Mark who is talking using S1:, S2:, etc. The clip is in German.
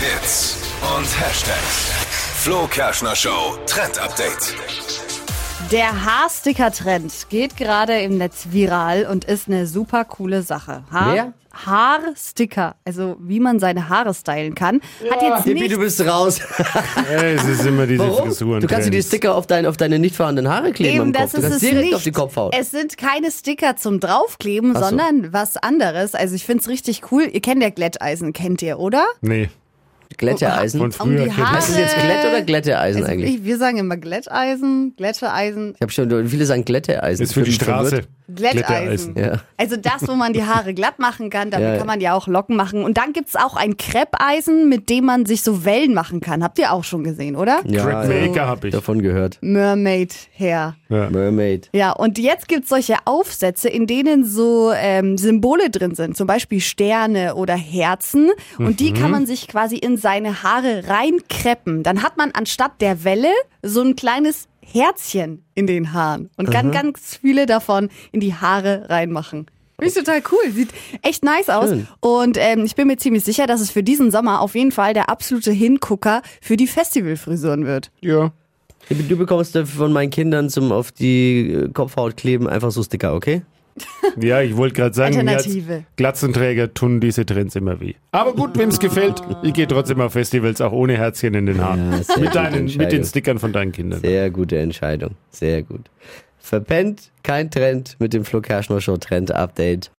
S1: Hits und Hashtags. Flo Kerschner Show Trend Update.
S2: Der Haarsticker-Trend geht gerade im Netz viral und ist eine super coole Sache. Haar
S3: Wer?
S2: Haarsticker, also wie man seine Haare stylen kann, hat jetzt
S3: Tippi, du bist raus.
S4: Es ist immer diese
S3: Warum?
S4: Frisuren.
S3: Du kannst dir die Sticker auf, dein, auf deine nicht vorhandenen Haare kleben
S2: Eben,
S3: am Kopf.
S2: das
S3: Du
S2: ist
S3: kannst
S2: es
S3: direkt
S2: nicht.
S3: auf die Kopfhaut.
S2: Es sind keine Sticker zum draufkleben,
S3: so.
S2: sondern was anderes. Also ich find's richtig cool. Ihr kennt ja Glätteisen, kennt ihr, oder?
S4: Nee.
S3: Glätteeisen.
S4: Von früher
S2: Haare.
S3: Heißt es jetzt Glätt- oder Glätteeisen
S2: Also
S3: eigentlich?
S2: ich, wir sagen immer Glätteisen, Glätteeisen,
S3: Ich habe schon, viele sagen Glätteeisen.
S4: Ist für die. Straße.
S2: Glätteisen.
S3: Ja.
S2: Also das, wo man die Haare glatt machen kann, damit
S3: Ja,
S2: kann man ja auch Locken machen. Und dann gibt's auch ein Kreppeisen, mit dem man sich so Wellen machen kann. Habt ihr auch schon gesehen, oder?
S3: Ja,
S4: Crab Maker hab ich.
S3: davon gehört.
S2: Mermaid Hair.
S4: Ja.
S3: Mermaid.
S2: Ja, und jetzt gibt's solche Aufsätze, in denen so ähm, Symbole drin sind, zum Beispiel Sterne oder Herzen. Und die kann man sich quasi in seine Haare reinkreppen. Dann hat man anstatt der Welle so ein kleines Herzchen in den Haaren und kann ganz viele davon in die Haare reinmachen. Finde ich total cool. Sieht echt nice aus.
S3: Schön.
S2: Und ähm, ich bin mir ziemlich sicher, dass es für diesen Sommer auf jeden Fall der absolute Hingucker für die Festivalfrisuren wird.
S4: Ja.
S3: Du bekommst von meinen Kindern zum auf die äh, Kopfhaut kleben einfach so Sticker, okay?
S4: Ja, ich wollte gerade sagen,
S2: Alternative.
S4: Glatzenträger tun diese Trends immer weh. Aber gut, wem es gefällt, ich gehe trotzdem auf Festivals auch ohne Herzchen in den Haaren.
S3: Ja,
S4: mit, deinen, mit den. Stickern von deinen Kindern.
S3: Sehr gute Entscheidung. Sehr gut. Verpennt, kein Trend mit dem Flo Kerschner Show Trend Update.